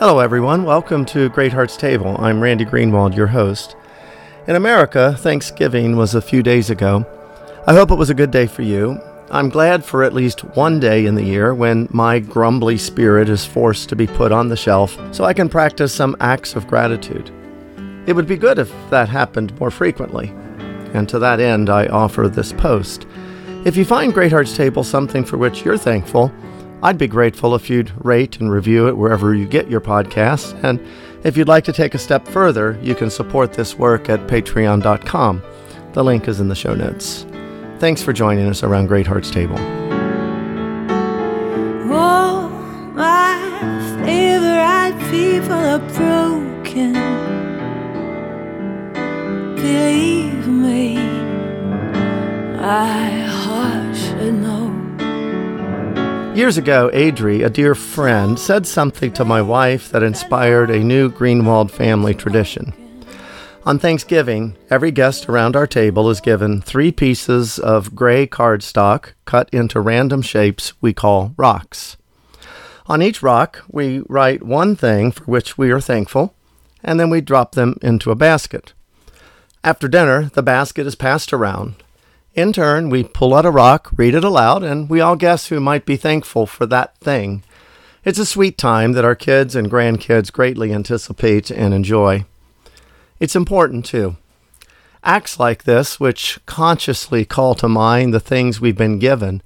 Hello, everyone. Welcome to Great Hearts Table. I'm Randy Greenwald, your host. In America, Thanksgiving was a few days ago. I hope it was a good day for you. I'm glad for at least one day in the year when my grumbly spirit is forced to be put on the shelf so I can practice some acts of gratitude. It would be good if that happened more frequently. And to that end, I offer this post. If you find Great Hearts Table something for which you're thankful, I'd be grateful if you'd rate and review it wherever you get your podcasts. And if you'd like to take a step further, you can support this work at patreon.com. The link is in the show notes. Thanks for joining us around Great Hearts Table. Oh, my favorite people are broken. Believe me, heart should know. Years ago, Adri, a dear friend, said something to my wife that inspired a new Greenwald family tradition. On Thanksgiving, every guest around our table is given three pieces of gray cardstock cut into random shapes we call rocks. On each rock, we write one thing for which we are thankful, and then we drop them into a basket. After dinner, the basket is passed around. In turn, we pull out a rock, read it aloud, and we all guess who might be thankful for that thing. It's a sweet time that our kids and grandkids greatly anticipate and enjoy. It's important, too. Acts like this, which consciously call to mind the things we've been given,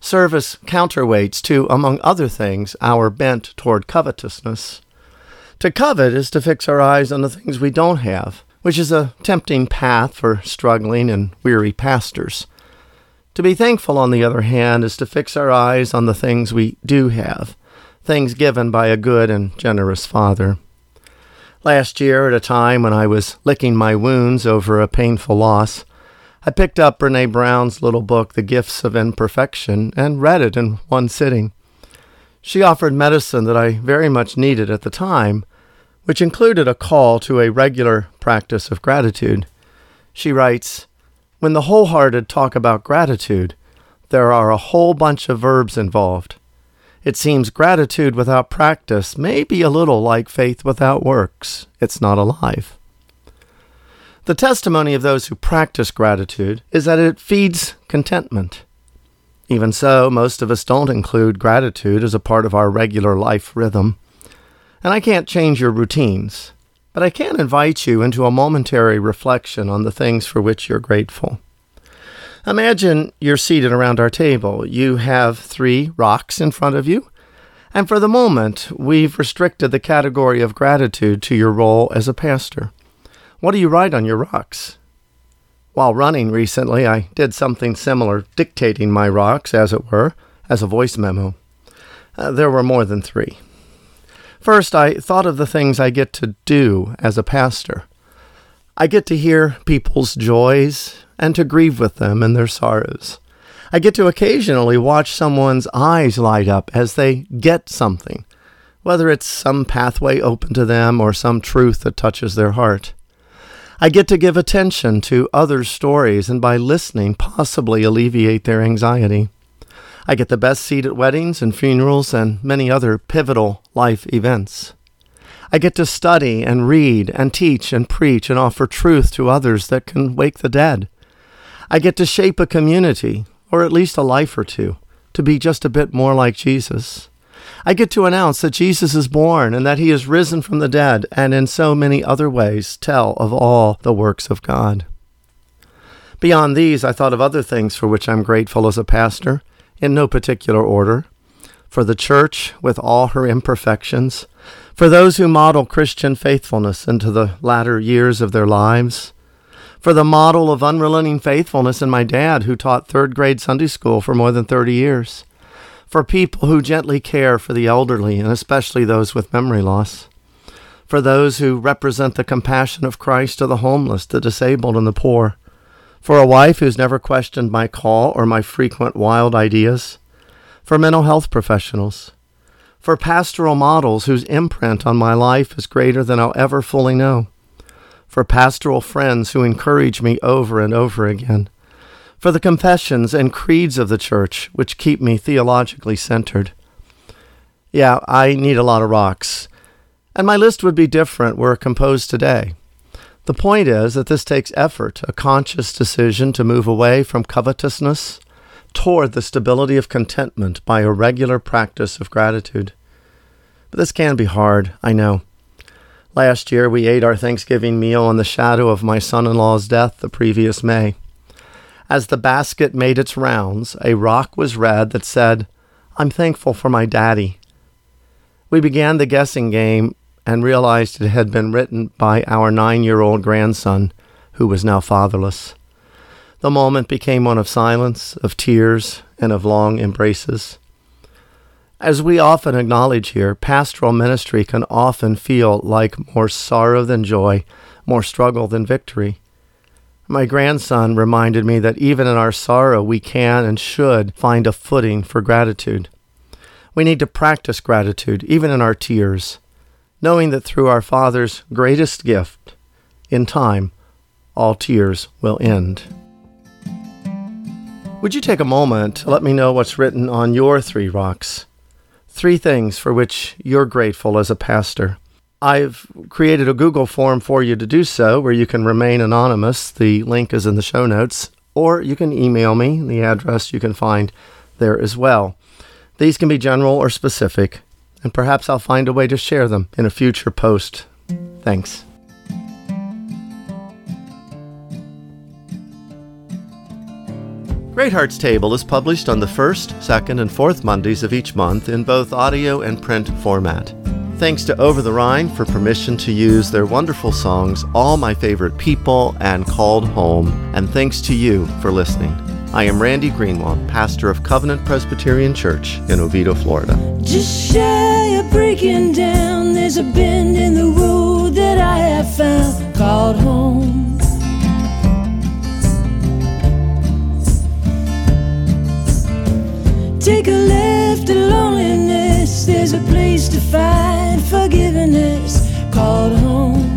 serve as counterweights to, among other things, our bent toward covetousness. To covet is to fix our eyes on the things we don't have, which is a tempting path for struggling and weary pastors. To be thankful, on the other hand, is to fix our eyes on the things we do have, things given by a good and generous Father. Last year, at a time when I was licking my wounds over a painful loss, I picked up Brene Brown's little book, The Gifts of Imperfection, and read it in one sitting. She offered medicine that I very much needed at the time, which included a call to a regular practice of gratitude. She writes, When the wholehearted talk about gratitude, there are a whole bunch of verbs involved. It seems gratitude without practice may be a little like faith without works. It's not alive. The testimony of those who practice gratitude is that it feeds contentment. Even so, most of us don't include gratitude as a part of our regular life rhythm. And I can't change your routines, but I can invite you into a momentary reflection on the things for which you're grateful. Imagine you're seated around our table. You have three rocks in front of you. And for the moment, we've restricted the category of gratitude to your role as a pastor. What do you write on your rocks? While running recently, I did something similar, dictating my rocks, as it were, as a voice memo. Uh, there were more than three. First, I thought of the things I get to do as a pastor. I get to hear people's joys and to grieve with them in their sorrows. I get to occasionally watch someone's eyes light up as they get something, whether it's some pathway open to them or some truth that touches their heart. I get to give attention to others' stories and by listening possibly alleviate their anxiety. I get the best seat at weddings and funerals and many other pivotal life events. I get to study and read and teach and preach and offer truth to others that can wake the dead. I get to shape a community, or at least a life or two, to be just a bit more like Jesus. I get to announce that Jesus is born and that he is risen from the dead, and in so many other ways tell of all the works of God. Beyond these, I thought of other things for which I'm grateful as a pastor, in no particular order. For the church, with all her imperfections, for those who model Christian faithfulness into the latter years of their lives, for the model of unrelenting faithfulness in my dad, who taught third grade Sunday school for more than 30 years, for people who gently care for the elderly, and especially those with memory loss, for those who represent the compassion of Christ to the homeless, the disabled, and the poor, for a wife who's never questioned my call or my frequent wild ideas, for mental health professionals, for pastoral models whose imprint on my life is greater than I'll ever fully know for pastoral friends who encourage me over and over again, for the confessions and creeds of the church which keep me theologically centered. Yeah, I need a lot of rocks. And my list would be different were it composed today. The point is that this takes effort, a conscious decision to move away from covetousness toward the stability of contentment by a regular practice of gratitude. But this can be hard, I know. Last year, we ate our Thanksgiving meal in the shadow of my son in law's death the previous May. As the basket made its rounds, a rock was read that said, I'm thankful for my daddy. We began the guessing game and realized it had been written by our nine year old grandson, who was now fatherless. The moment became one of silence, of tears, and of long embraces. As we often acknowledge here, pastoral ministry can often feel like more sorrow than joy, more struggle than victory. My grandson reminded me that even in our sorrow, we can and should find a footing for gratitude. We need to practice gratitude, even in our tears, knowing that through our Father's greatest gift, in time, all tears will end. Would you take a moment to let me know what's written on your three rocks? three things for which you're grateful as a pastor. I've created a Google form for you to do so where you can remain anonymous. The link is in the show notes, or you can email me. The address you can find there as well. These can be general or specific, and perhaps I'll find a way to share them in a future post. Thanks. Great Hearts Table is published on the first, second, and fourth Mondays of each month in both audio and print format. Thanks to Over the Rhine for permission to use their wonderful songs, All My Favorite People and Called Home, and thanks to you for listening. I am Randy Greenwald, pastor of Covenant Presbyterian Church in Oviedo, Florida. Just shy of breaking down, there's a bend in the road that I have found called home. Take a left at loneliness, there's a place to find forgiveness called home.